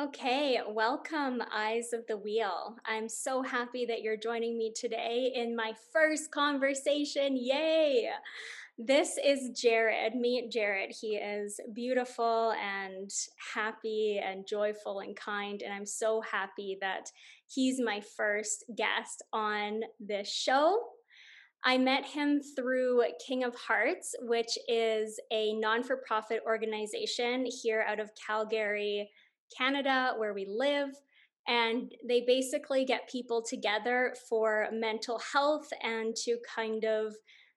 Okay, welcome, Eyes of the Wheel. I'm so happy that you're joining me today in my first conversation. Yay! This is Jared. Meet Jared. He is beautiful and happy and joyful and kind. And I'm so happy that he's my first guest on this show. I met him through King of Hearts, which is a non for profit organization here out of Calgary, Canada, where we live. And they basically get people together for mental health and to kind of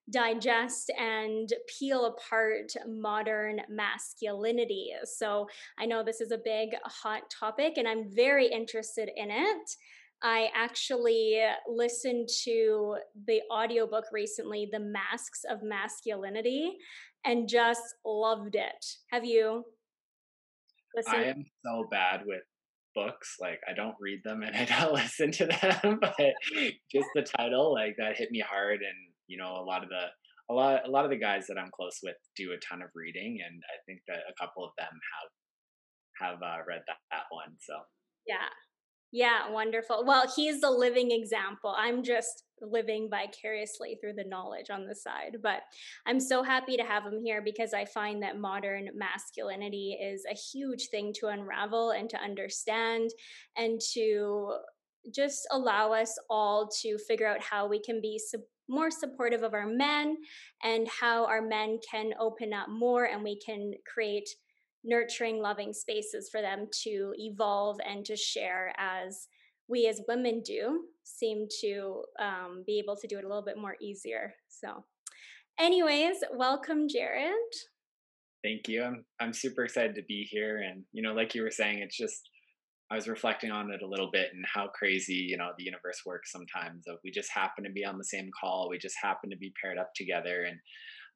digest and peel apart modern masculinity. So I know this is a big, hot topic, and I'm very interested in it. I actually uh, listened to the audiobook recently, The Masks of Masculinity, and just loved it. Have you Listen. I am so bad with books. Like I don't read them and I don't listen to them, but just the title, like that hit me hard. And you know, a lot of the a lot a lot of the guys that I'm close with do a ton of reading, and I think that a couple of them have have uh, read that, that one. So yeah, yeah, wonderful. Well, he's the living example. I'm just living vicariously through the knowledge on the side. But I'm so happy to have him here because I find that modern masculinity is a huge thing to unravel and to understand and to just allow us all to figure out how we can be more supportive of our men and how our men can open up more and we can create nurturing, loving spaces for them to evolve and to share as we as women do seem to um, be able to do it a little bit more easier. So, anyways, welcome, Jared. Thank you. I'm I'm super excited to be here, and you know, like you were saying, it's just I was reflecting on it a little bit and how crazy you know the universe works sometimes. Of we just happen to be on the same call, we just happen to be paired up together, and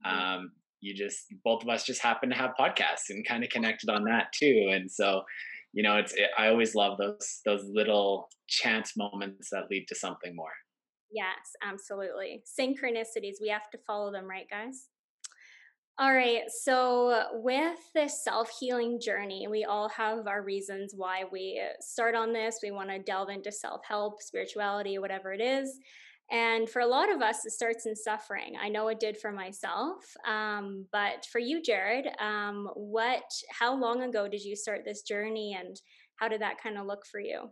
mm-hmm. um, you just both of us just happen to have podcasts and kind of connected on that too. And so you know it's it, i always love those those little chance moments that lead to something more. Yes absolutely. Synchronicities we have to follow them right guys? All right so with this self-healing journey we all have our reasons why we start on this. We want to delve into self-help spirituality whatever it is and for a lot of us, it starts in suffering. I know it did for myself. Um, but for you, Jared, um, what, how long ago did you start this journey and how did that kind of look for you?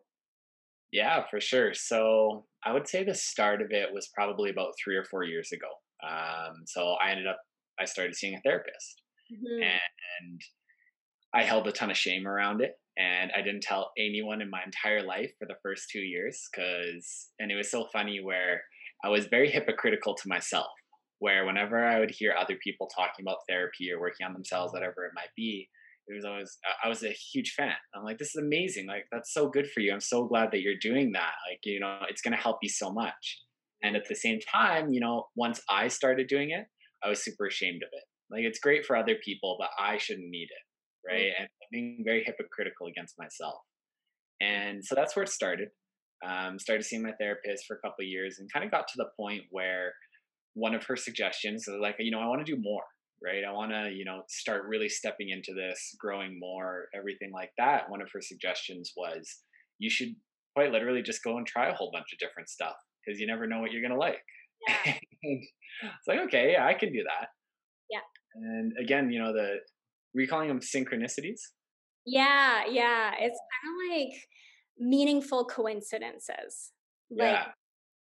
Yeah, for sure. So I would say the start of it was probably about three or four years ago. Um, so I ended up, I started seeing a therapist mm-hmm. and I held a ton of shame around it and I didn't tell anyone in my entire life for the first two years because, and it was so funny where I was very hypocritical to myself. Where whenever I would hear other people talking about therapy or working on themselves, whatever it might be, it was always I was a huge fan. I'm like, this is amazing. Like that's so good for you. I'm so glad that you're doing that. Like you know, it's gonna help you so much. And at the same time, you know, once I started doing it, I was super ashamed of it. Like it's great for other people, but I shouldn't need it right? And being very hypocritical against myself. And so that's where it started. Um, started seeing my therapist for a couple of years and kind of got to the point where one of her suggestions was like, you know, I want to do more, right? I want to, you know, start really stepping into this, growing more, everything like that. One of her suggestions was you should quite literally just go and try a whole bunch of different stuff because you never know what you're going to like. Yeah. it's like, okay, yeah, I can do that. Yeah. And again, you know, the were you calling them synchronicities? Yeah, yeah. It's kind of like meaningful coincidences. Like, yeah.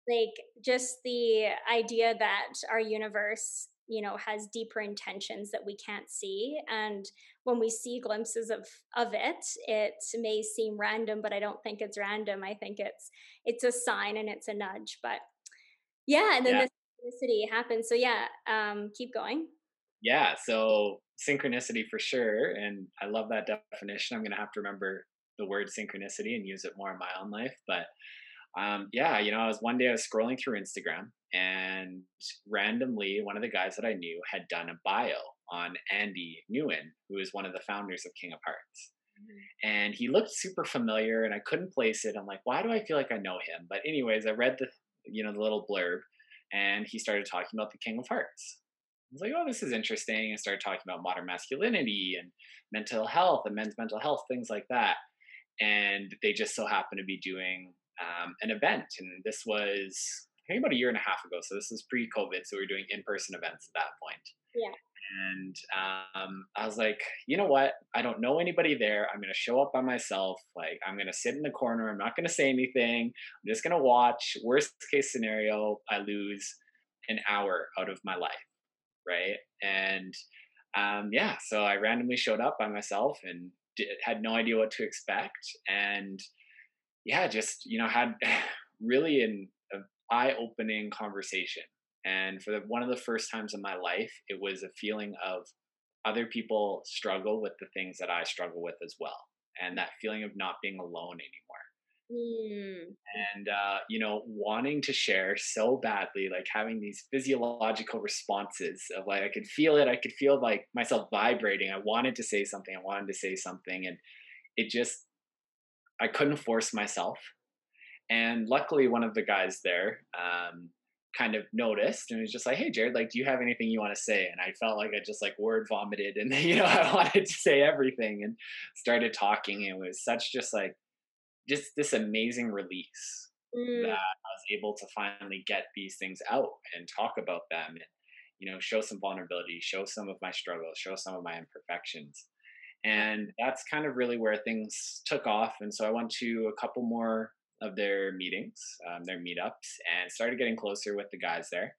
like just the idea that our universe, you know, has deeper intentions that we can't see. And when we see glimpses of of it, it may seem random, but I don't think it's random. I think it's it's a sign and it's a nudge. But yeah, and then yeah. the synchronicity happens. So yeah, um, keep going. Yeah. So synchronicity for sure. And I love that definition. I'm going to have to remember the word synchronicity and use it more in my own life. But um, yeah, you know, I was one day I was scrolling through Instagram and randomly one of the guys that I knew had done a bio on Andy Nguyen, who is one of the founders of King of Hearts. Mm-hmm. And he looked super familiar and I couldn't place it. I'm like, why do I feel like I know him? But anyways, I read the you know the little blurb and he started talking about the King of Hearts was like, oh, this is interesting. And started talking about modern masculinity and mental health and men's mental health, things like that. and they just so happened to be doing um, an event. And this was, I think, about a year and a half ago. So this was pre COVID. So we were doing in person events at that point. Yeah. And um, I was like, you know what? I don't know anybody there. I'm going to show up by myself. Like, I'm going to sit in the corner. I'm not going to say anything. I'm just going to watch. Worst case scenario, I lose an hour out of my life. Right. And um, yeah, so I randomly showed up by myself and did, had no idea what to expect. And yeah, just, you know, had really an eye opening conversation and for the, one of the first times in my life, it was a feeling of other people struggle with the things that I struggle with as well. And that feeling of not being alone anymore. Mm. And, uh, you know, wanting to share so badly, like having these physiological responses of like, I could feel it. I could feel like myself vibrating. I wanted to say something. I wanted to say something. And it just, I couldn't force myself. And luckily, one of the guys there, um, kind of noticed and was just like, "Hey, Jared, like, do you have anything you want to say?" And I felt like I just like word vomited, and you know, I wanted to say everything, and started talking. It was such just like just this amazing release mm. that I was able to finally get these things out and talk about them, and you know, show some vulnerability, show some of my struggles, show some of my imperfections. And that's kind of really where things took off. And so I went to a couple more of their meetings, um, their meetups, and started getting closer with the guys there.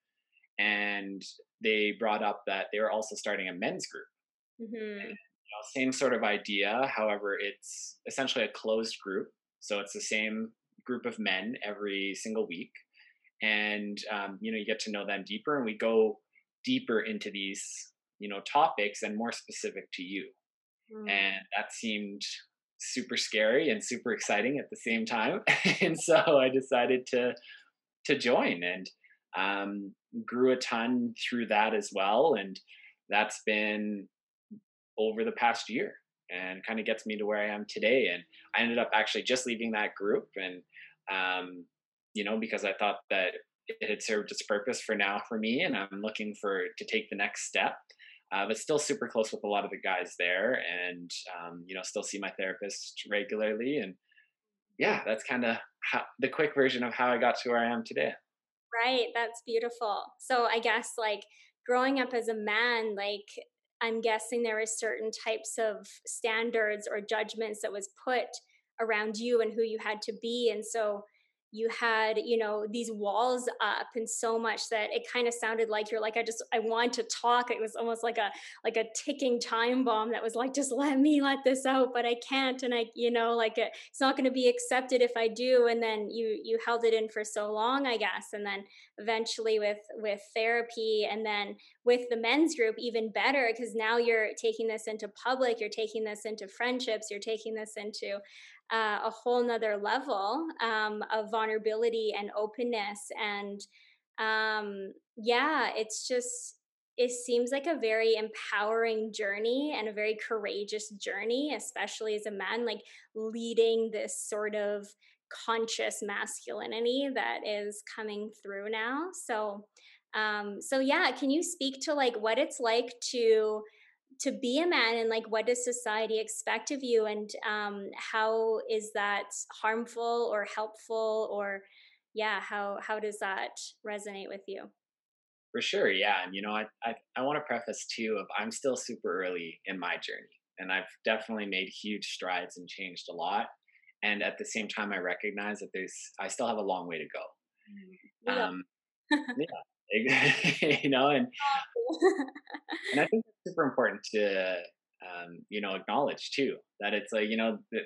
And they brought up that they were also starting a men's group. Mm-hmm. And, you know, same sort of idea. However, it's essentially a closed group. So it's the same group of men every single week. And, um, you know, you get to know them deeper and we go deeper into these, you know, topics and more specific to you. Mm. And that seemed super scary and super exciting at the same time. and so I decided to to join and um, grew a ton through that as well. And that's been over the past year and kind of gets me to where I am today. And I ended up actually just leaving that group and um, you know, because I thought that it had served its purpose for now for me and I'm looking for to take the next step uh, but still super close with a lot of the guys there and um, you know still see my therapist regularly and yeah that's kind of the quick version of how i got to where i am today right that's beautiful so i guess like growing up as a man like i'm guessing there is certain types of standards or judgments that was put around you and who you had to be. And so you had you know these walls up and so much that it kind of sounded like you're like i just i want to talk. It was almost like a like a ticking time bomb that was like just let me let this out but i can't and i you know like it, it's not going to be accepted if i do. And then you you held it in for so long i guess and then eventually with with therapy and then with the men's group even better because now you're taking this into public you're taking this into friendships you're taking this into uh, a whole nother level um, of vulnerability and openness and um, yeah it's just it seems like a very empowering journey and a very courageous journey especially as a man like leading this sort of conscious masculinity that is coming through now. So um so yeah can you speak to like what it's like to to be a man and like what does society expect of you? And um, how is that harmful or helpful? Or yeah how how does that resonate with you? For sure yeah and you know i i, I want to preface too of i'm still super early in my journey and i've definitely made huge strides and changed a lot and at the same time i recognize that there's i still have a long way to go. Mm, yeah. um yeah you know and and i think it's super important to um, you know acknowledge too that it's like you know that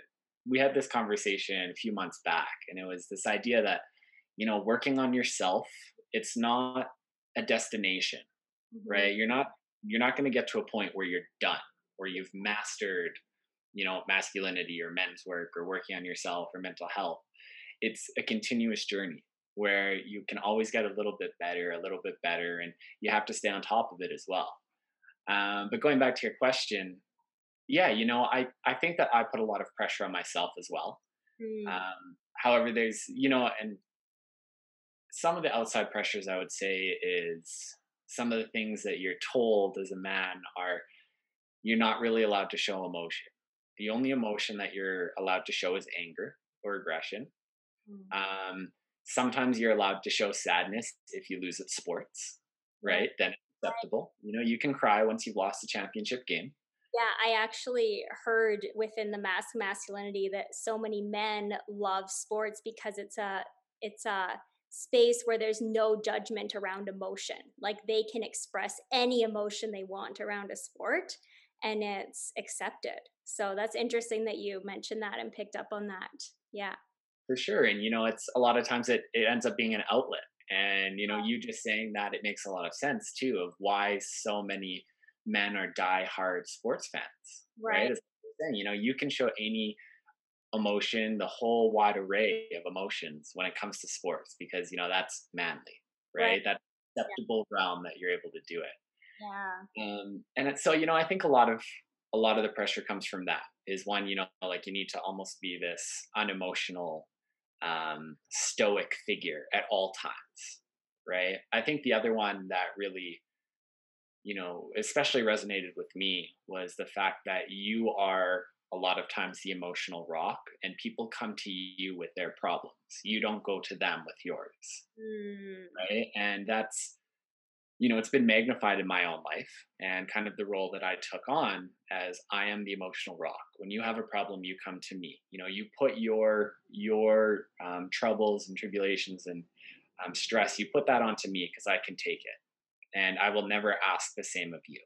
we had this conversation a few months back and it was this idea that you know working on yourself it's not a destination mm-hmm. right? You're not you're not going to get to a point where you're done where you've mastered you know masculinity or men's work or working on yourself or mental health. It's a continuous journey where you can always get a little bit better a little bit better and you have to stay on top of it as well um, but going back to your question, yeah, you know, I, I think that I put a lot of pressure on myself as well. Mm. Um, however, there's, you know, and some of the outside pressures I would say is some of the things that you're told as a man are you're not really allowed to show emotion. the only emotion that you're allowed to show is anger or aggression. Mm. Um, sometimes you're allowed to show sadness if you lose at sports, right? Then it's acceptable. You know, you can cry once you've lost a championship game. Yeah, I actually heard within the mask masculinity that so many men love sports because it's a it's a space where there's no judgment around emotion. Like they can express any emotion they want around a sport and it's accepted. So that's interesting that you mentioned that and picked up on that. Yeah. For sure. And you know, it's a lot of times it, it ends up being an outlet. And you know, you just saying that it makes a lot of sense too of why so many men are die-hard sports fans. Right. right? You know, you can show any emotion, the whole wide array of emotions when it comes to sports because you know that's manly, right? right. That acceptable yeah. realm that you're able to do it. Yeah. Um, and it's, so you know, I think a lot of a lot of the pressure comes from that. Is one, you know, like you need to almost be this unemotional, um, stoic figure at all times, right? I think the other one that really, you know, especially resonated with me was the fact that you are a lot of times the emotional rock and people come to you with their problems you don't go to them with yours mm. right and that's you know it's been magnified in my own life and kind of the role that i took on as i am the emotional rock. When you have a problem you come to me. You know you put your your um, troubles and tribulations and um, stress you put that onto me because i can take it. And i will never ask the same of you.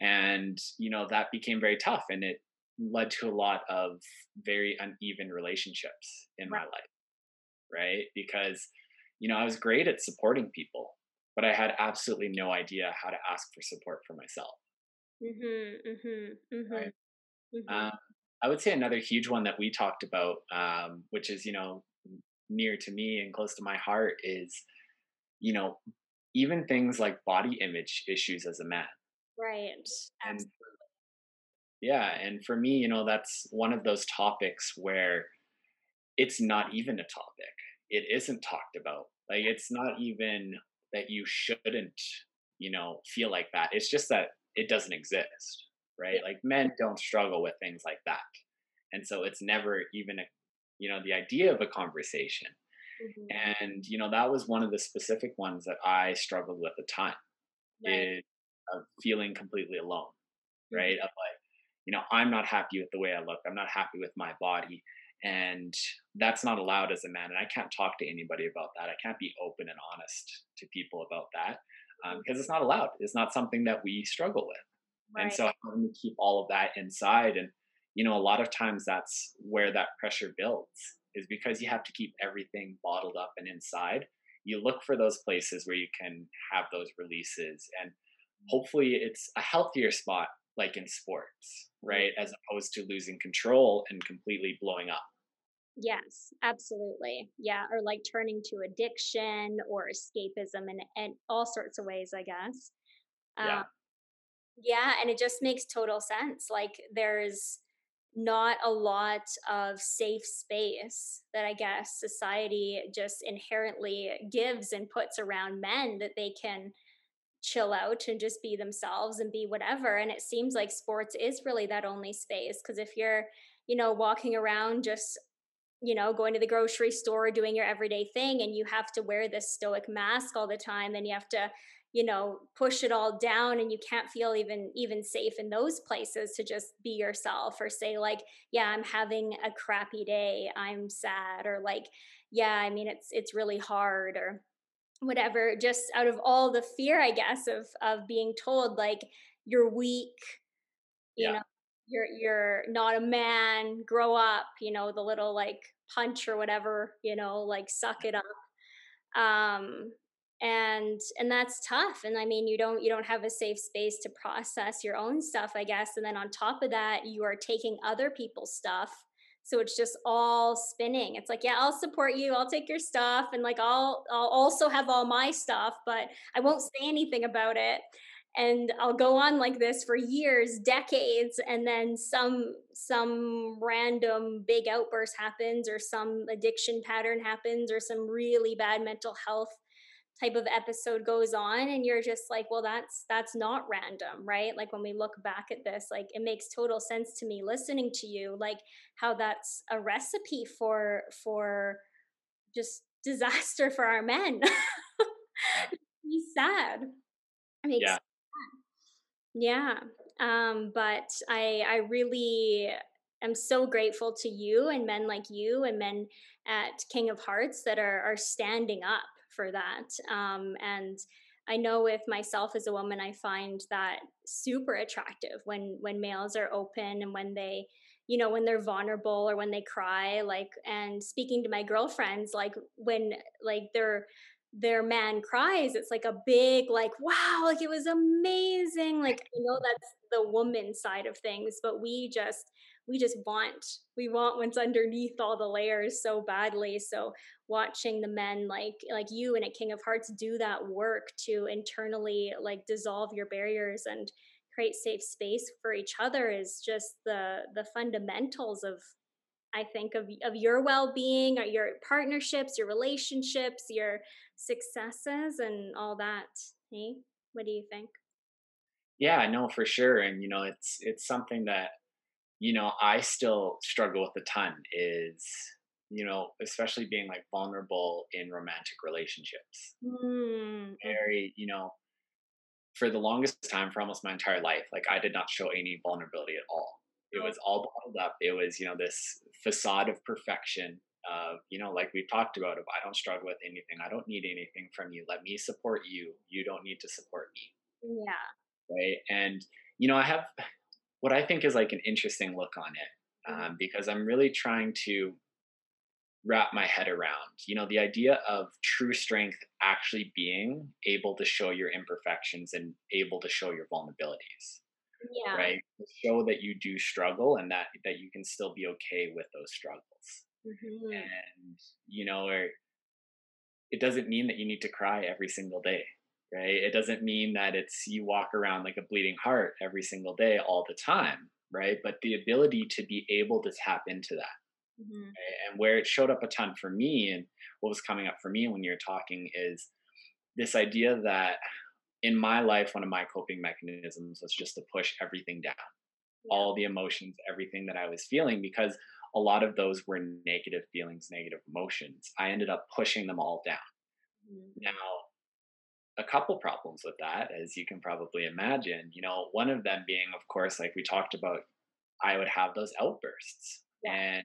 And you know that became very tough and it led to a lot of very uneven relationships in my life right? Because you know i was great at supporting people but i had absolutely no idea how to ask for support for myself mm-hmm, mm-hmm, mm-hmm. Right? Mm-hmm. Um, i would say another huge one that we talked about um, which is you know near to me and close to my heart is you know even things like body image issues as a man right and yeah. And for me, you know, that's one of those topics where it's not even a topic. It isn't talked about. Like, it's not even that you shouldn't, you know, feel like that. It's just that it doesn't exist, right? Like, men don't struggle with things like that. And so it's never even, a, you know, the idea of a conversation. Mm-hmm. And, you know, that was one of the specific ones that I struggled with at the time right. is of feeling completely alone, right? Mm-hmm. Of like, you know i'm not happy with the way i look i'm not happy with my body and that's not allowed as a man and i can't talk to anybody about that. I can't be open and honest to people about that um, because it's not allowed. It's not something that we struggle with. Right. and so having to keep all of that inside and you know a lot of times that's where that pressure builds is because you have to keep everything bottled up and inside. You look for those places where you can have those releases and hopefully it's a healthier spot like in sports, right? As opposed to losing control and completely blowing up. Yes, absolutely. Yeah, or like turning to addiction or escapism and and all sorts of ways, I guess. Yeah. Um, yeah, and it just makes total sense. Like there's not a lot of safe space that I guess society just inherently gives and puts around men that they can chill out and just be themselves and be whatever and it seems like sports is really that only space because if you're you know walking around just you know going to the grocery store doing your everyday thing and you have to wear this stoic mask all the time and you have to you know push it all down and you can't feel even even safe in those places to just be yourself or say like yeah i'm having a crappy day i'm sad or like yeah i mean it's it's really hard or whatever just out of all the fear i guess of of being told like you're weak you yeah. know you're you're not a man grow up you know the little like punch or whatever you know like suck it up um and and that's tough and i mean you don't you don't have a safe space to process your own stuff i guess and then on top of that you are taking other people's stuff so it's just all spinning. It's like yeah i'll support you. I'll take your stuff and like i'll i'll also have all my stuff but i won't say anything about it. And i'll go on like this for years decades and then some some random big outburst happens or some addiction pattern happens or some really bad mental health type of episode goes on and you're just like well that's that's not random right? Like when we look back at this like it makes total sense to me listening to you like how that's a recipe for for just disaster for our men. He's sad. It makes yeah. yeah. Um but i i really am so grateful to you and men like you and men at king of hearts that are are standing up for that. Um, and I know with myself as a woman, I find that super attractive when when males are open and when they, you know, when they're vulnerable or when they cry. Like, and speaking to my girlfriends, like when like their their man cries, it's like a big like wow, like it was amazing. Like I know that's the woman side of things, but we just we just want we want what's underneath all the layers so badly so watching the men like like you and a king of hearts do that work to internally like dissolve your barriers and create safe space for each other is just the the fundamentals of i think of of your well-being or your partnerships your relationships your successes and all that hey what do you think yeah i know for sure and you know it's it's something that you know, I still struggle with a ton is, you know, especially being like vulnerable in romantic relationships. Mm. Very, you know, for the longest time, for almost my entire life, like I did not show any vulnerability at all. It was all bottled up. It was, you know, this facade of perfection of, you know, like we've talked about, of I don't struggle with anything. I don't need anything from you. Let me support you. You don't need to support me. Yeah. Right. And, you know, I have what I think is like an interesting look on it mm-hmm. um, because I'm really trying to wrap my head around, you know, the idea of true strength actually being able to show your imperfections and able to show your vulnerabilities. Yeah. Right. Show that you do struggle and that that you can still be okay with those struggles. Mm-hmm. And you know, or it doesn't mean that you need to cry every single day right? It doesn't mean that it's you walk around like a bleeding heart every single day all the time, right? But the ability to be able to tap into that. Mm-hmm. Right? And where it showed up a ton for me and what was coming up for me when you're talking is this idea that in my life, one of my coping mechanisms was just to push everything down, yeah. all the emotions, everything that I was feeling, because a lot of those were negative feelings, negative emotions. I ended up pushing them all down. Mm-hmm. Now, a couple problems with that, as you can probably imagine. You know, one of them being, of course, like we talked about, I would have those outbursts. And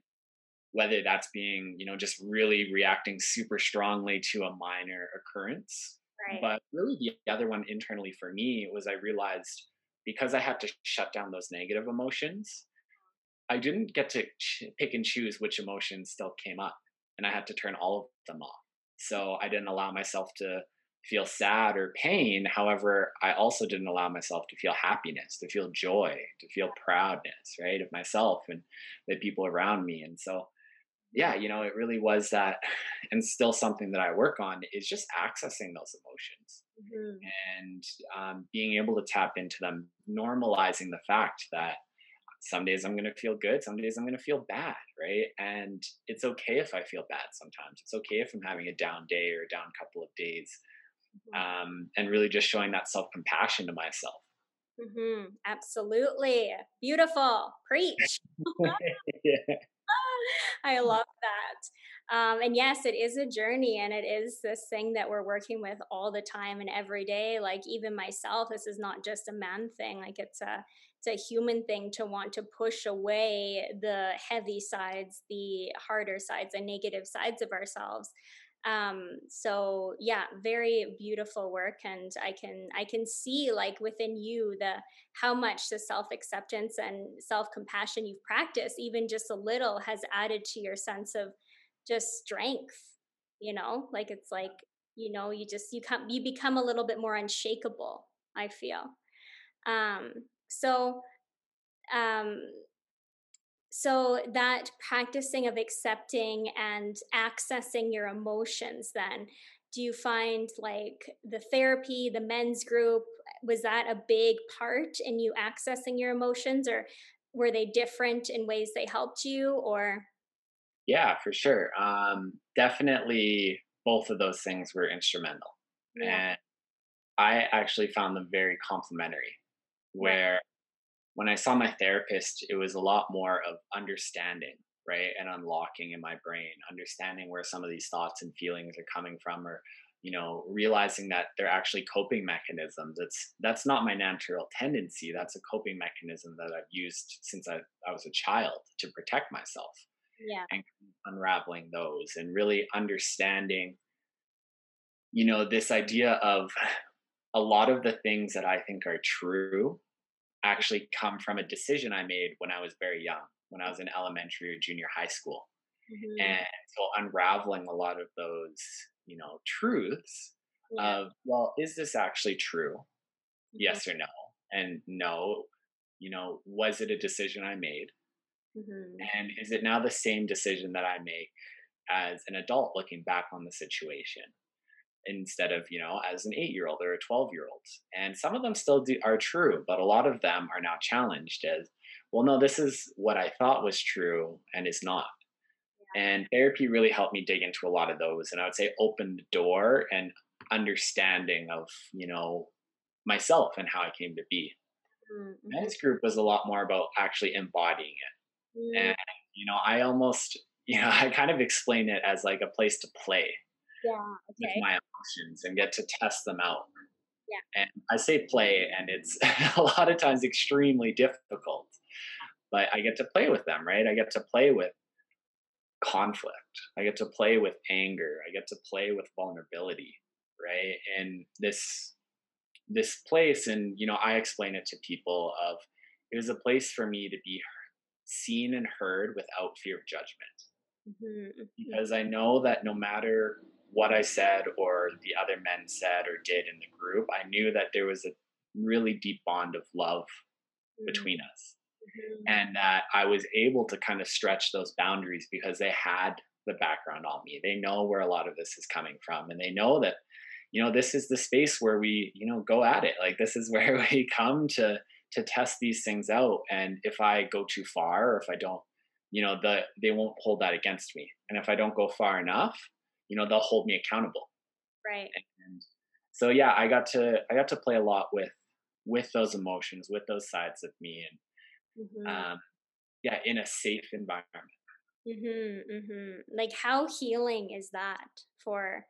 whether that's being, you know, just really reacting super strongly to a minor occurrence. Right. But really, the other one internally for me was I realized because I had to shut down those negative emotions, I didn't get to ch- pick and choose which emotions still came up. And I had to turn all of them off. So I didn't allow myself to feel sad or pain. However, I also didn't allow myself to feel happiness, to feel joy, to feel proudness, right, of myself and the people around me. And so, yeah, you know, it really was that, and still something that I work on is just accessing those emotions mm-hmm. and um, being able to tap into them, normalizing the fact that some days I'm going to feel good, some days I'm going to feel bad, right? And it's okay if I feel bad sometimes. It's okay if I'm having a down day or a down couple of days Mm-hmm. um, and really just showing that self compassion to myself. Mm-hmm. Absolutely. Beautiful. Preach. yeah. I love that. Um, and yes, it is a journey and it is this thing that we're working with all the time and every day. Like even myself, this is not just a man thing. Like it's a it's a human thing to want to push away the heavy sides, the harder sides, and negative sides of ourselves um so yeah very beautiful work and i can i can see like within you the how much the self acceptance and self compassion you've practiced even just a little has added to your sense of just strength you know? Like it's like you know you just you come you become a little bit more unshakable i feel. Um so um so that practicing of accepting and accessing your emotions then do you find like the therapy the men's group was that a big part in you accessing your emotions or were they different in ways they helped you or yeah for sure um, definitely both of those things were instrumental Yeah. And I actually found them very complimentary. Where when I saw my therapist, it was a lot more of understanding, right? And unlocking in my brain, understanding where some of these thoughts and feelings are coming from, or you know realizing that they're actually coping mechanisms it's that's not my natural tendency that's a coping mechanism that i've used since i, I was a child to protect myself yeah and unraveling those and really understanding you know this idea of a lot of the things that i think are true actually come from a decision i made when i was very young when i was in elementary or junior high school mm-hmm. and so unraveling a lot of those you know truths yeah. of well is this actually true mm-hmm. yes or no and no you know was it a decision i made mm-hmm. and is it now the same decision that i make as an adult looking back on the situation instead of you know as an 8 year old or a 12 year old and some of them still do, are true but a lot of them are now challenged as well no this is what i thought was true and is not and therapy really helped me dig into a lot of those. And I would say open the door and understanding of, you know, myself and how I came to be. Mm-hmm. Men's group was a lot more about actually embodying it. Mm-hmm. And, you know, I almost, you know, I kind of explain it as like a place to play yeah, okay. with my emotions and get to test them out. Yeah. And I say play, and it's a lot of times extremely difficult, but I get to play with them, right? I get to play with conflict. I get to play with anger. I get to play with vulnerability, right? And this this place, and you know, I explain it to people of it was a place for me to be seen and heard without fear of judgment. Mm-hmm, mm-hmm. Because I know that no matter what I said or the other men said or did in the group, I knew that there was a really deep bond of love mm-hmm. between us mm-hmm. and that I was able to kind of stretch those boundaries because they had the background on me. They know where a lot of this is coming from, and they know that you know this is the space where we you know go at it. Like this is where we come to to test these things out. And if I go too far, or if I don't, you know, the they won't hold that against me. And if I don't go far enough, you know, they'll hold me accountable. Right. And so yeah, I got to I got to play a lot with with those emotions, with those sides of me, and mm-hmm. um, yeah, in a safe environment. Mm-hmm, mm-hmm. Like, how healing is that for?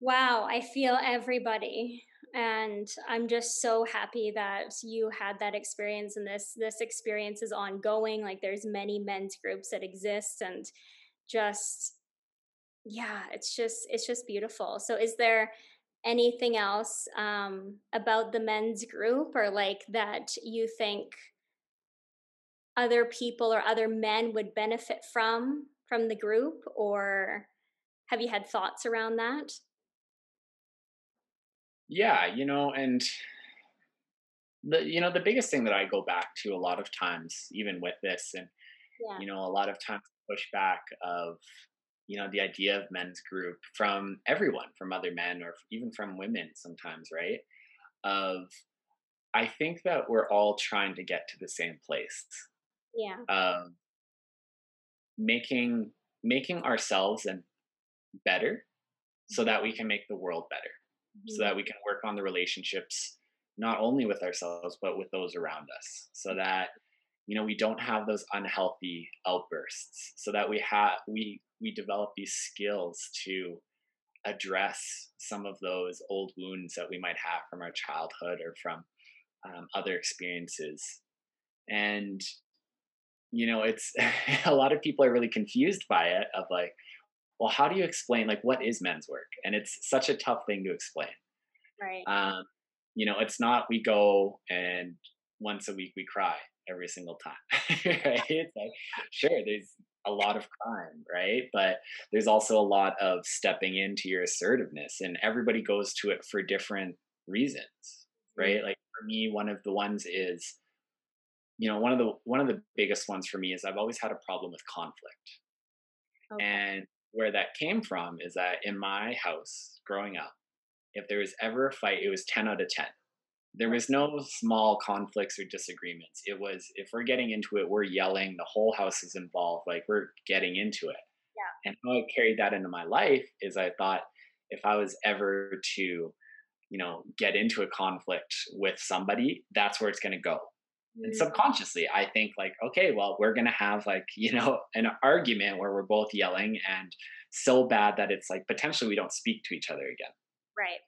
Wow, I feel everybody, and I'm just so happy that you had that experience, and this this experience is ongoing. Like, there's many men's groups that exist, and just yeah, it's just it's just beautiful. So, is there anything else um, about the men's group, or like that you think? other people or other men would benefit from from the group or have you had thoughts around that yeah you know and the you know the biggest thing that i go back to a lot of times even with this and yeah. you know a lot of times pushback of you know the idea of men's group from everyone from other men or even from women sometimes right of i think that we're all trying to get to the same place yeah um, making making ourselves and better so mm-hmm. that we can make the world better mm-hmm. so that we can work on the relationships not only with ourselves but with those around us so mm-hmm. that you know we don't have those unhealthy outbursts so that we have we we develop these skills to address some of those old wounds that we might have from our childhood or from um, other experiences. And you know it's a lot of people are really confused by it of like well how do you explain like what is men's work? And it's such a tough thing to explain. Right. Um you know it's not we go and once a week we cry every single time right? It's like sure there's a lot of crime right but there's also a lot of stepping into your assertiveness and everybody goes to it for different reasons right mm-hmm. like for me one of the ones is you know one of the one of the biggest ones for me is i've always had a problem with conflict okay. and where that came from is that in my house growing up if there was ever a fight it was 10 out of 10 there was no small conflicts or disagreements it was if we're getting into it we're yelling the whole house is involved like we're getting into it yeah and how i carried that into my life is i thought if I was ever to, you know, get into a conflict with somebody, that's where it's going to go. Mm-hmm. And subconsciously, I think like, okay, well, we're going to have like, you know, an argument where we're both yelling and so bad that it's like potentially we don't speak to each other again. Right.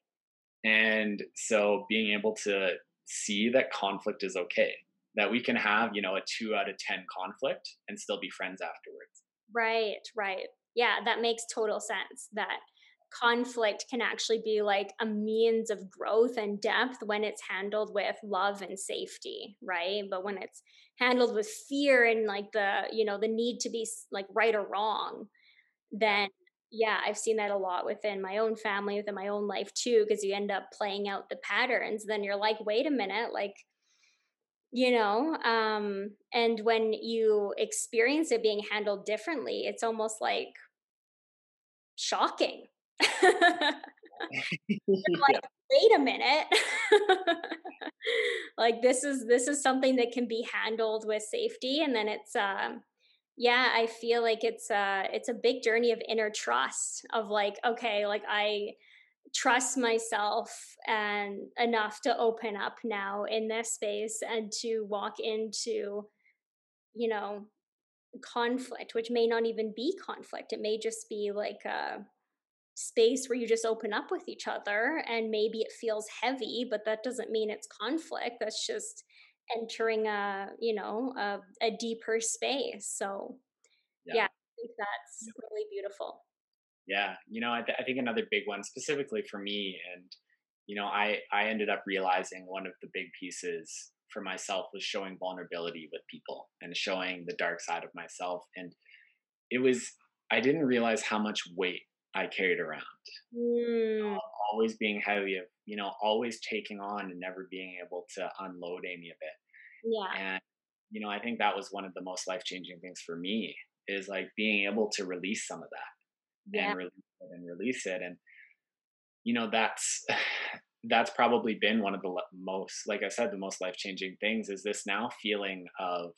And so being able to see that conflict is okay, that we can have, you know, a two out of 10 conflict and still be friends afterwards. Right, right. Yeah, that makes total sense. That conflict can actually be like a means of growth and depth when it's handled with love and safety right but when it's handled with fear and like the you know the need to be like right or wrong then yeah i've seen that a lot within my own family within my own life too because you end up playing out the patterns then you're like wait a minute like you know um and when you experience it being handled differently it's almost like shocking like, wait a minute. like this is this is something that can be handled with safety and then it's um yeah, I feel like it's a it's a big journey of inner trust of like okay, like I trust myself and enough to open up now in this space and to walk into you know conflict which may not even be conflict. It may just be like a space where you just open up with each other and maybe it feels heavy but that doesn't mean it's conflict. That's just entering a you know a, a deeper space so yeah. yeah. i think that's yeah. really beautiful yeah you know I, th- I think another big one specifically for me and you know i i ended up realizing one of the big pieces for myself was showing vulnerability with people and showing the dark side of myself and it was i didn't realize how much weight I carried around. Mm. Always being heavy of, you know, always taking on and never being able to unload any of it. Yeah. And, you know, I think that was one of the most life changing things for me is like being able to release some of that yeah. and release it and release it. And, you know, that's, that's probably been one of the most, like I said, the most life changing things is this now feeling of,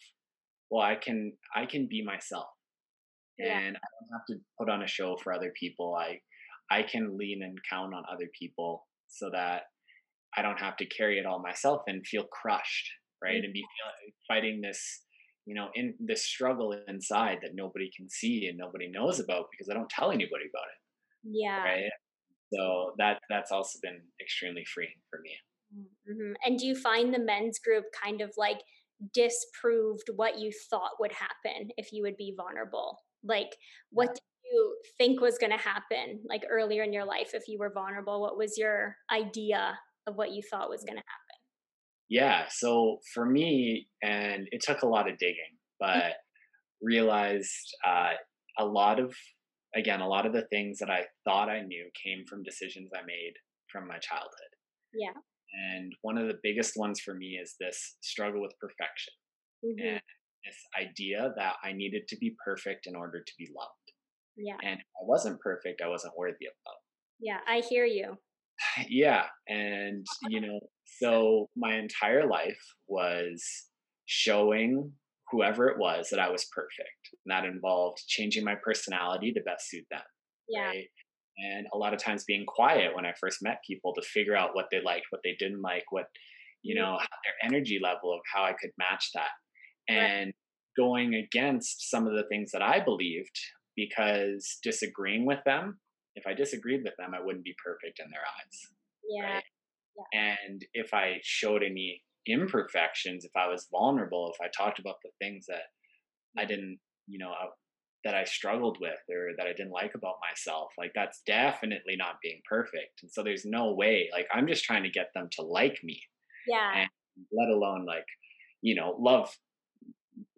well, I can, I can be myself yeah. and I don't have to put on a show for other people. I I can lean and count on other people so that I don't have to carry it all myself and feel crushed, right? Mm-hmm. And be fighting this, you know, in this struggle inside that nobody can see and nobody knows about because I don't tell anybody about it. Yeah. Right. So that that's also been extremely freeing for me. Mm-hmm. And do you find the men's group kind of like disproved what you thought would happen if you would be vulnerable? Like, what did you think was going to happen, like earlier in your life, if you were vulnerable? What was your idea of what you thought was going to happen? Yeah. So for me, and it took a lot of digging, mm. but realized uh, a lot of, again, a lot of the things that I thought I knew came from decisions I made from my childhood. Yeah. And one of the biggest ones for me is this struggle with perfection. Mm-hmm. And this idea that I needed to be perfect in order to be loved. Yeah. And if I wasn't perfect, I wasn't worthy of love. Yeah, I hear you. Yeah. And, you know, so my entire life was showing whoever it was that I was perfect. And that involved changing my personality to best suit them. Yeah. Right? And a lot of times being quiet when I first met people to figure out what they liked, what they didn't like, what, you mm-hmm. know, their energy level of how I could match that and going against some of the things that I believed because disagreeing with them, if I disagreed with them, I wouldn't be perfect in their eyes. Yeah. Right? yeah. And if I showed any imperfections, if I was vulnerable, if I talked about the things that I mm. didn't, you know, uh, that I struggled with or that I didn't like about myself, like that's definitely not being perfect. And so there's no way, like I'm just trying to get them to like me. Yeah. And let alone like, you know, love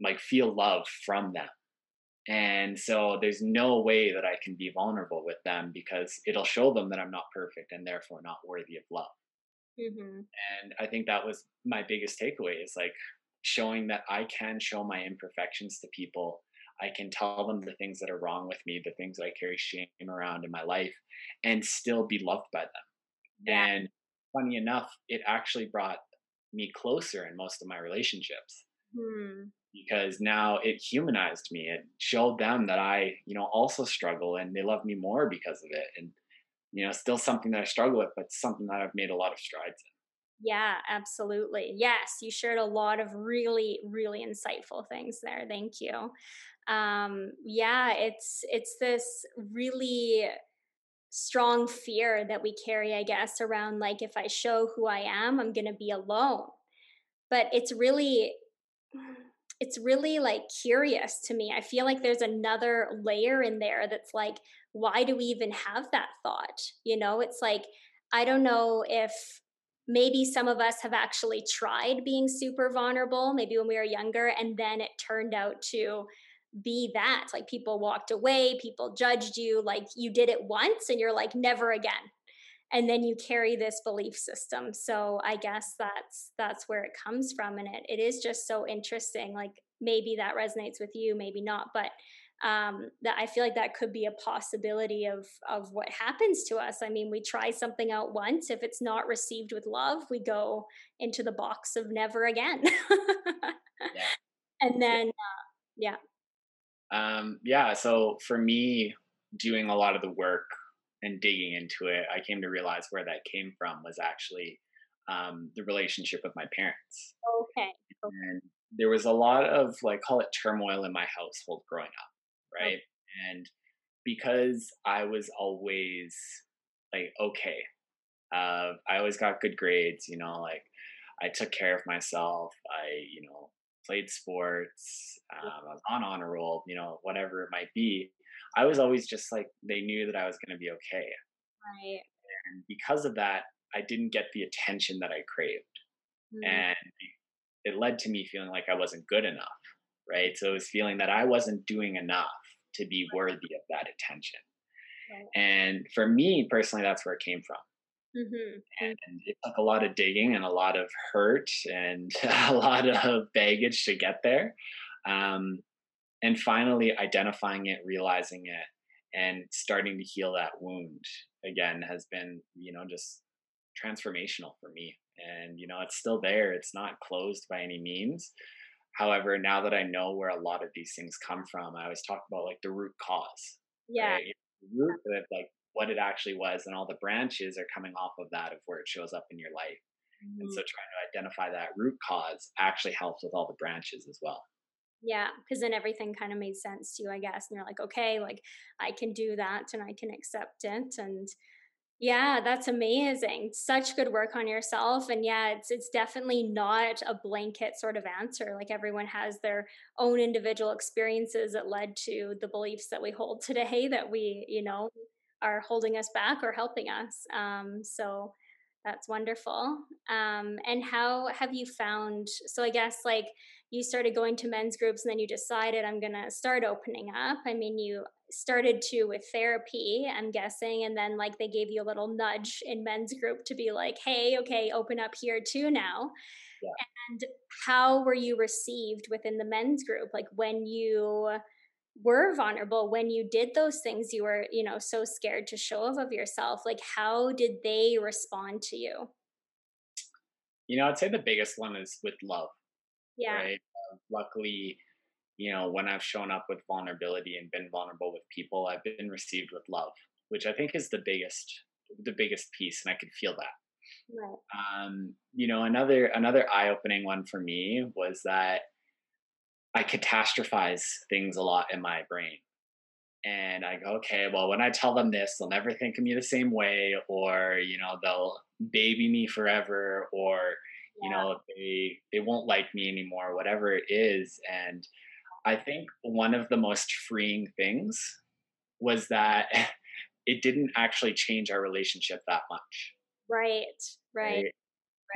like feel love from them. And so there's no way that i can be vulnerable with them because it'll show them that i'm not perfect and therefore not worthy of love. Mm-hmm. and i think that was my biggest takeaway is like showing that i can show my imperfections to people. I can tell them the things that are wrong with me the things that i carry shame around in my life and still be loved by them. Yeah. and funny enough it actually brought me closer in most of my relationships hmm because now it humanized me. It showed them that I, you know, also struggle and they love me more because of it. And you know, still something that I struggle with, but something that I've made a lot of strides in. Yeah, absolutely. Yes, you shared a lot of really, really insightful things there. Thank you. Um, yeah, it's it's this really strong fear that we carry, I guess, around like if I show who I am, I'm gonna be alone. But it's really it's really like curious to me. I feel like there's another layer in there that's like, why do we even have that thought? You know, it's like, I don't know if maybe some of us have actually tried being super vulnerable, maybe when we were younger, and then it turned out to be that. Like people walked away, people judged you, like you did it once and you're like, never again and then you carry this belief system so i guess that's that's where it comes from and it, it is just so interesting like maybe that resonates with you maybe not but um, that I feel like that could be a possibility of of what happens to us. I mean, we try something out once. If it's not received with love, we go into the box of never again. yeah. And then, uh, yeah. Um, yeah. So for me, doing a lot of the work and digging into it, I came to realize where that came from was actually um, the relationship with my parents. Okay. okay. And there was a lot of like call it turmoil in my household growing up, right? Okay. And because I was always like okay, uh, I always got good grades, you know, like I took care of myself. I, you know, played sports. Um, I was on honor roll, you know, whatever it might be. I was always just like they knew that I was going to be okay. Right. And because of that, I didn't get the attention that I craved. Mm. And it led to me feeling like I wasn't good enough, right? So it was feeling that I wasn't doing enough to be worthy of that attention. Right. And for me personally, that's where it came from. Mm-hmm. And it took a lot of digging and a lot of hurt and a lot of baggage to get there. Um, and finally identifying it realizing it and starting to heal that wound again has been you know just transformational for me and you know it's still there it's not closed by any means however now that i know where a lot of these things come from i always talk about like the root cause yeah right? the root of like what it actually was and all the branches are coming off of that of where it shows up in your life mm-hmm. and so mm-hmm. trying to identify that root cause actually helps with all the branches as well yeah, because then everything kind of made sense to you, I guess. And you're like, okay, like I can do that and I can accept it. And yeah, that's amazing. Such good work on yourself. And yeah, it's it's definitely not a blanket sort of answer. Like everyone has their own individual experiences that led to the beliefs that we hold today that we, you know, are holding us back or helping us. Um, so that's wonderful. Um, and how have you found? So I guess like you started going to men's groups and then you decided I'm going to start opening up. I mean, you started to with therapy, I'm guessing, and then like they gave you a little nudge in men's group to be like, hey, okay, open up here too now. Yeah. And how were you received within the men's group? Like when you were vulnerable, when you did those things you were, you know, so scared to show off of yourself, like how did they respond to you? You know, I'd say the biggest one is with love yeah. Right. Uh, luckily, you know, when I've shown up with vulnerability and been vulnerable with people, I've been received with love, which I think is the biggest, the biggest piece, and I could feel that. Right. Um, you know, another another eye-opening one for me was that I catastrophize things a lot in my brain. And I go, okay, well, when I tell them this, they'll never think of me the same way, or you know, they'll baby me forever, or you know they they won't like me anymore whatever it is and i think one of the most freeing things was that it didn't actually change our relationship that much right right, right?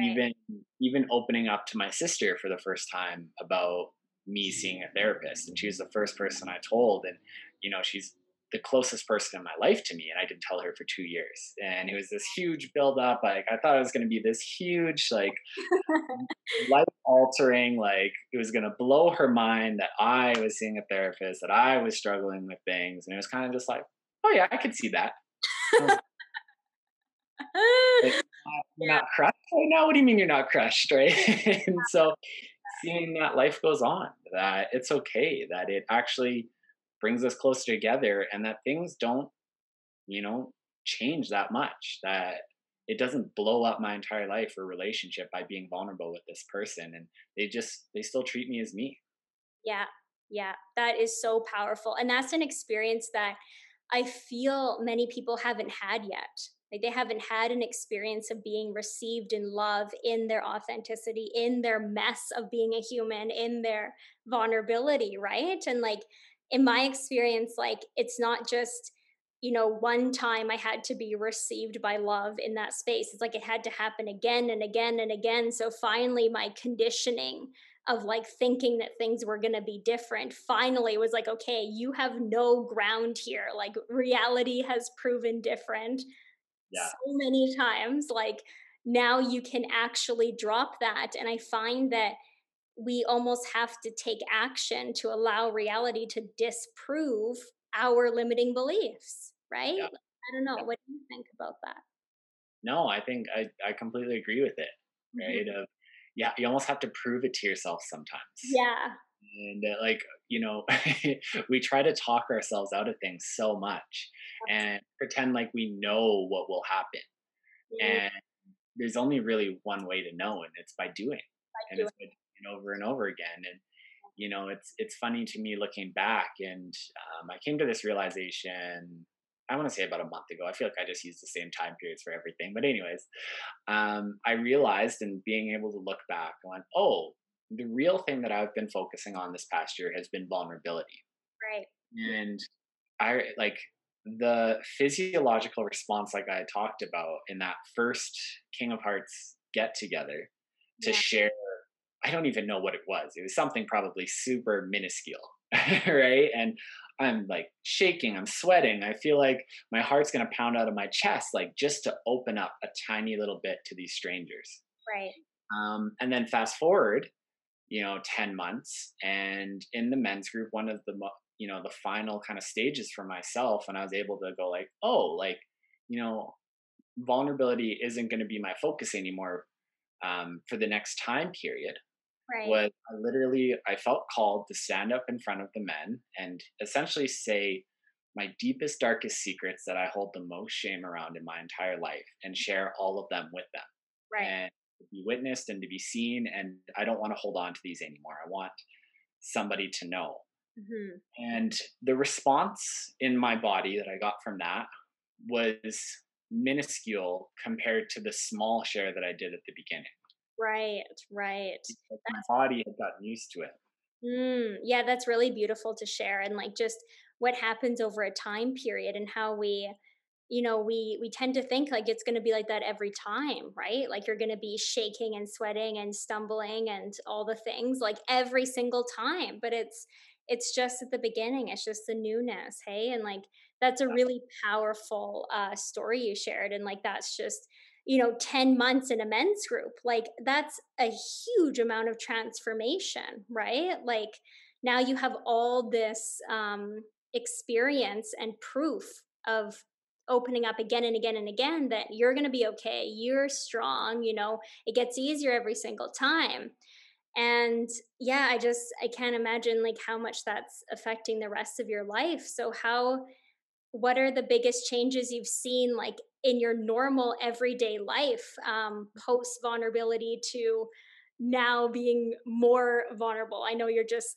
right. even even opening up to my sister for the first time about me seeing a therapist and she was the first person i told and you know she's the closest person in my life to me and i didn't tell her for two years. And it was this huge build up like i thought it was going to be this huge like life altering like it was going to blow her mind that i was seeing a therapist that i was struggling with things and it was kind of just like oh yeah i could see that. Like, you're yeah. not crushed right now? What do you mean you're not crushed right? And so seeing that life goes on that it's okay that it actually brings us closer together and that things don't you know change that much that it doesn't blow up my entire life or relationship by being vulnerable with this person and they just they still treat me as me. Yeah yeah that is so powerful and that's an experience that i feel many people haven't had yet like they haven't had an experience of being received in love in their authenticity in their mess of being a human in their vulnerability right and like in my experience like it's not just you know, one time I had to be received by love in that space. It's like it had to happen again and again and again. So finally, my conditioning of like thinking that things were going to be different finally was like, okay, you have no ground here. Like reality has proven different yeah. so many times. Like now you can actually drop that. And I find that we almost have to take action to allow reality to disprove our limiting beliefs right? Yeah. I don't know. What do you think about that? No, I think I, I completely agree with it. Right? Mm-hmm. Of yeah, you almost have to prove it to yourself sometimes. Yeah. And uh, like you know, we try to talk ourselves out of things so much and pretend like we know what will happen. Mm-hmm. And there's only really one way to know, and it's by doing. By and doing. it's by doing over and over again. And you know, it's it's funny to me looking back, and um, I came to this realization I want to say about a month ago. I feel like I just use the same time periods for everything. But anyways, um, I realized and being able to look back I went, oh, the real thing that I've been focusing on this past year has been vulnerability. Right. And I like the physiological response, like I talked about in that first King of Hearts get together to yeah. share. I don't even know what it was. It was something probably super minuscule, right? And I'm like shaking, I'm sweating. I feel like my heart's going to pound out of my chest, like just to open up a tiny little bit to these strangers. Right. Um, and then fast forward, you know, 10 months. And in the men's group, one of the, you know, the final kind of stages for myself, and I was able to go like, oh, like, you know, vulnerability isn't going to be my focus anymore um, for the next time period right. was I literally I felt called to stand up in front of the men and essentially say my deepest darkest secrets that I hold the most shame around in my entire life and share all of them with them. Right. And be witnessed and to be seen and I don't want to hold on to these anymore. I want somebody to know. Mm-hmm. And the response in my body that I got from that was minuscule compared to the small share that I did at the beginning. Right, right. my body had gotten used to it. Mm, yeah, that's really beautiful to share, and like just what happens over a time period and how we you know we we tend to think like it's going to be like that every time right? Like you're going to be shaking and sweating and stumbling and all the things like every single time but it's it's just at the beginning it's just the newness hey? And like that's a really powerful uh story you shared and like that's just you know 10 months in a men's group like that's a huge amount of transformation right? Like now you have all this um, experience and proof of opening up again and again and again that you're going to be okay you're strong you know it gets easier every single time. And yeah i just i can't imagine like how much that's affecting the rest of your life. So how what are the biggest changes you've seen like in your normal everyday life um, post vulnerability to now being more vulnerable? I know you're just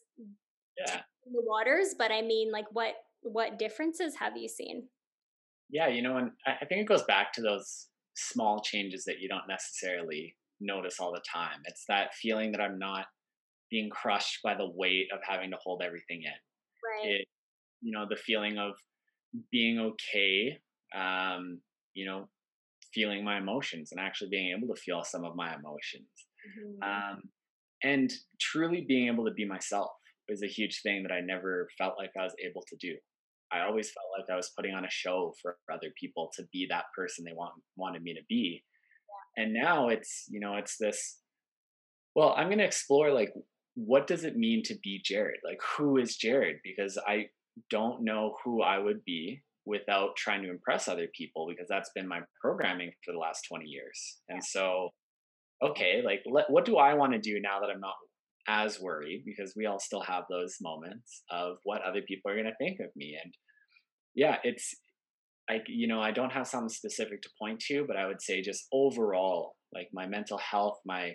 yeah. the waters but i mean like what what differences have you seen yeah you know and i think it goes back to those small changes that you don't necessarily notice all the time it's that feeling that i'm not being crushed by the weight of having to hold everything in right it, you know the feeling of being okay um, you know, feeling my emotions and actually being able to feel some of my emotions. Mm-hmm. Um, and truly being able to be myself is a huge thing that I never felt like I was able to do. I always felt like I was putting on a show for other people to be that person they want wanted me to be. Yeah. And now it's, you know, it's this well, I'm going to explore like what does it mean to be Jared? Like who is Jared? Because I don't know who I would be without trying to impress other people because that's been my programming for the last 20 years. And so, okay, like, let, what do I want to do now that I'm not as worried? Because we all still have those moments of what other people are going to think of me. And yeah, it's, like, you know I don't have something specific to point to, but I would say just overall, like my mental health, my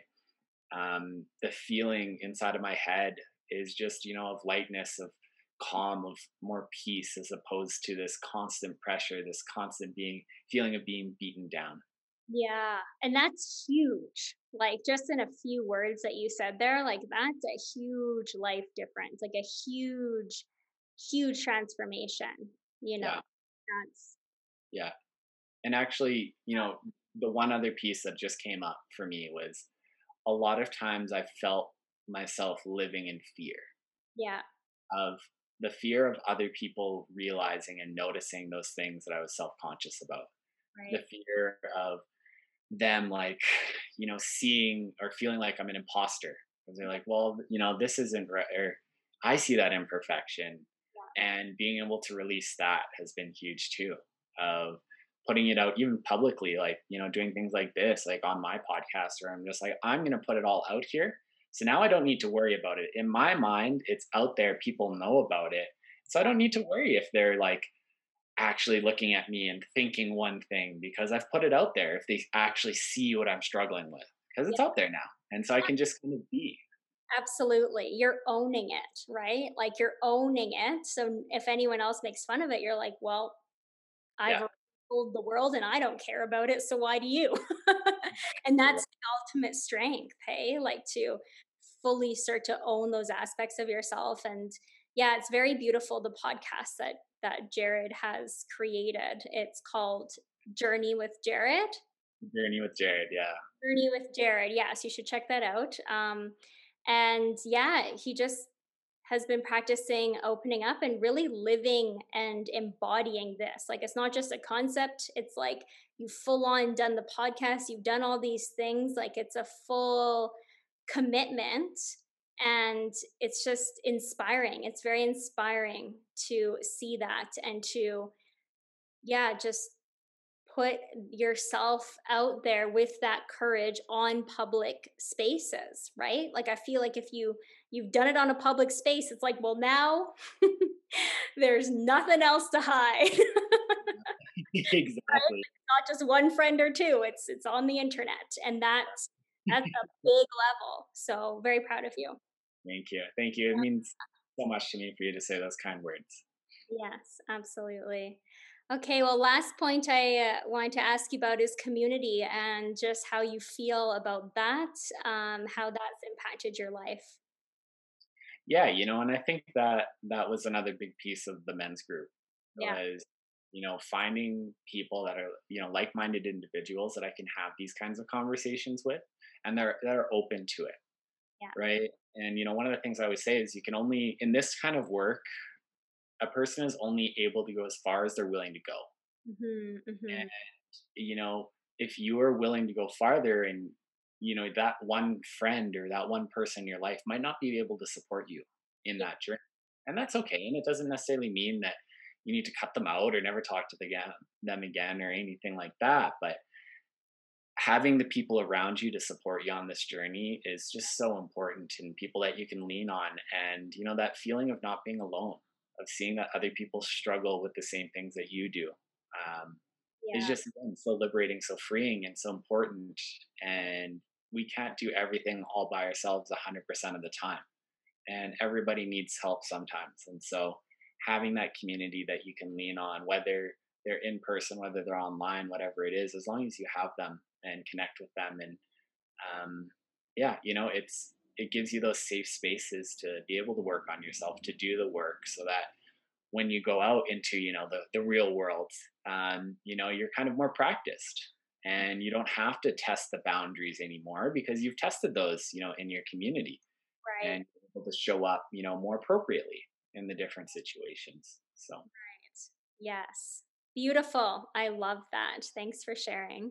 um, the feeling inside of my head is just you know of lightness, of calm, of more peace, as opposed to this constant pressure, this constant being feeling of being beaten down. Yeah, and that's huge. Like just in a few words that you said there, like that's a huge life difference, like a huge, huge transformation. You know, Yeah, that's yeah. And actually, you know, the one other piece that just came up for me was a lot of times I felt myself living in fear yeah, of the fear of other people realizing and noticing those things that I was self conscious about. The fear of them, like, you know, seeing or feeling like I'm an imposter. Because they're like, well, you know, this isn't right. Or I see that imperfection. Yeah, And being able to release that has been huge too. Of putting it out even publicly, like, you know, doing things like this, like on my podcast, where I'm just like, I'm going to put it all out here. So now I don't need to worry about it. In my mind, it's out there. People know about it. So I don't need to worry if they're like actually looking at me and thinking one thing because I've put it out there. If they actually see what I'm struggling with, because it's yeah. out there now. And so I can just kind of be. Absolutely. You're owning it, right? Like you're owning it. So if anyone else makes fun of it, you're like, well, I've Yeah. told the world and I don't care about it. So why do you? Mm-hmm. and that's the ultimate strength, hey? Like to fully start to own those aspects of yourself. And yeah, it's very beautiful the podcast that that Jared has created. It's called Journey with Jared. Journey with Jared. Yeah. Journey with Jared. Yes, you should check that out. Um, and yeah, he just has been practicing opening up and really living and embodying this. Like it's not just a concept, it's like you've full on done the podcast, you've done all these things. Like it's a full commitment. And it's just inspiring. It's very inspiring to see that and to, yeah, just put yourself out there with that courage on public spaces right like i feel like if you you've done it on a public space it's like well now there's nothing else to hide exactly. not just one friend or two it's it's on the internet and that's that's a big level so very proud of you Thank you. Thank you. It means so much to me for you to say those kind words. Yes, absolutely. Okay, well, last point I uh, wanted to ask you about is community and just how you feel about that, um, how that's impacted your life. Yeah, you know, and I think that that was another big piece of the men's group Yeah, was, you know, finding people that are, you know, like-minded individuals that I can have these kinds of conversations with and they're that are open to it, yeah, right? And you know, one of the things I always say is you can only in this kind of work, a person is only able to go as far as they're willing to go. hmm hmm And you know, if you are willing to go farther and you know that one friend or that one person in your life might not be able to support you in that journey and that's okay and it doesn't necessarily mean that you need to cut them out or never talk to the, them again or anything like that but having the people around you to support you on this journey is just so important and people that you can lean on and you know that feeling of not being alone of seeing that other people struggle with the same things that you do um, is just again, so liberating, so freeing, and so important. And we can't do everything all by ourselves 100% of the time. And everybody needs help sometimes. And so having that community that you can lean on, whether they're in person, whether they're online, whatever it is, as long as you have them and connect with them. And um, yeah, you know, it's, it gives you those safe spaces to be able to work on yourself, to do the work so that when you go out into you know the, the real world um, you know you're kind of more practiced and you don't have to test the boundaries anymore because you've tested those you know in your community right. and you're able to show up you know more appropriately in the different situations so Yes. Beautiful. I love that. Thanks for sharing.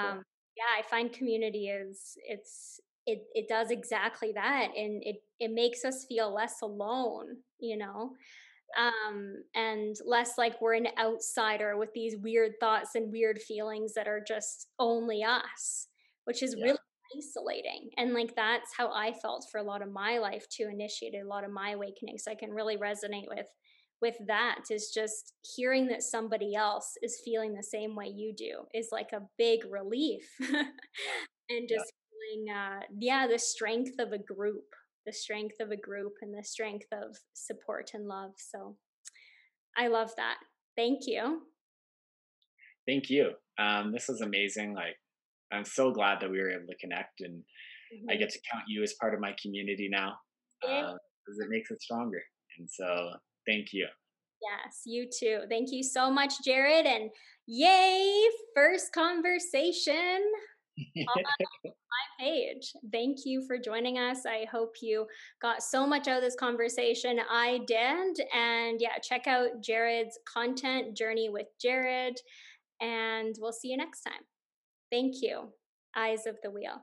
Cool Um, yeah, I find community is it's it it does exactly that and it it makes us feel less alone, you know. Um and less like we're an outsider with these weird thoughts and weird feelings that are just only us, which is yeah really isolating. And like that's how I felt for a lot of my life too, initiated a lot of my awakening. So I can really resonate with with that is just hearing that somebody else is feeling the same way you do is like a big relief. And just feeling uh yeah the strength of a group the strength of a group and the strength of support and love. So i love that. Thank you. Thank you. Um this was amazing like i'm so glad that we were able to connect and mm-hmm. i get to count you as part of my community now yeah. uh, because it makes it stronger. And so Thank you. Yes, you too. Thank you so much, Jared. And yay, first conversation on my page. Thank you for joining us. I hope you got so much out of this conversation. I did. And yeah, check out Jared's content, Journey with Jared. And we'll see you next time. Thank you. Eyes of the Wheel.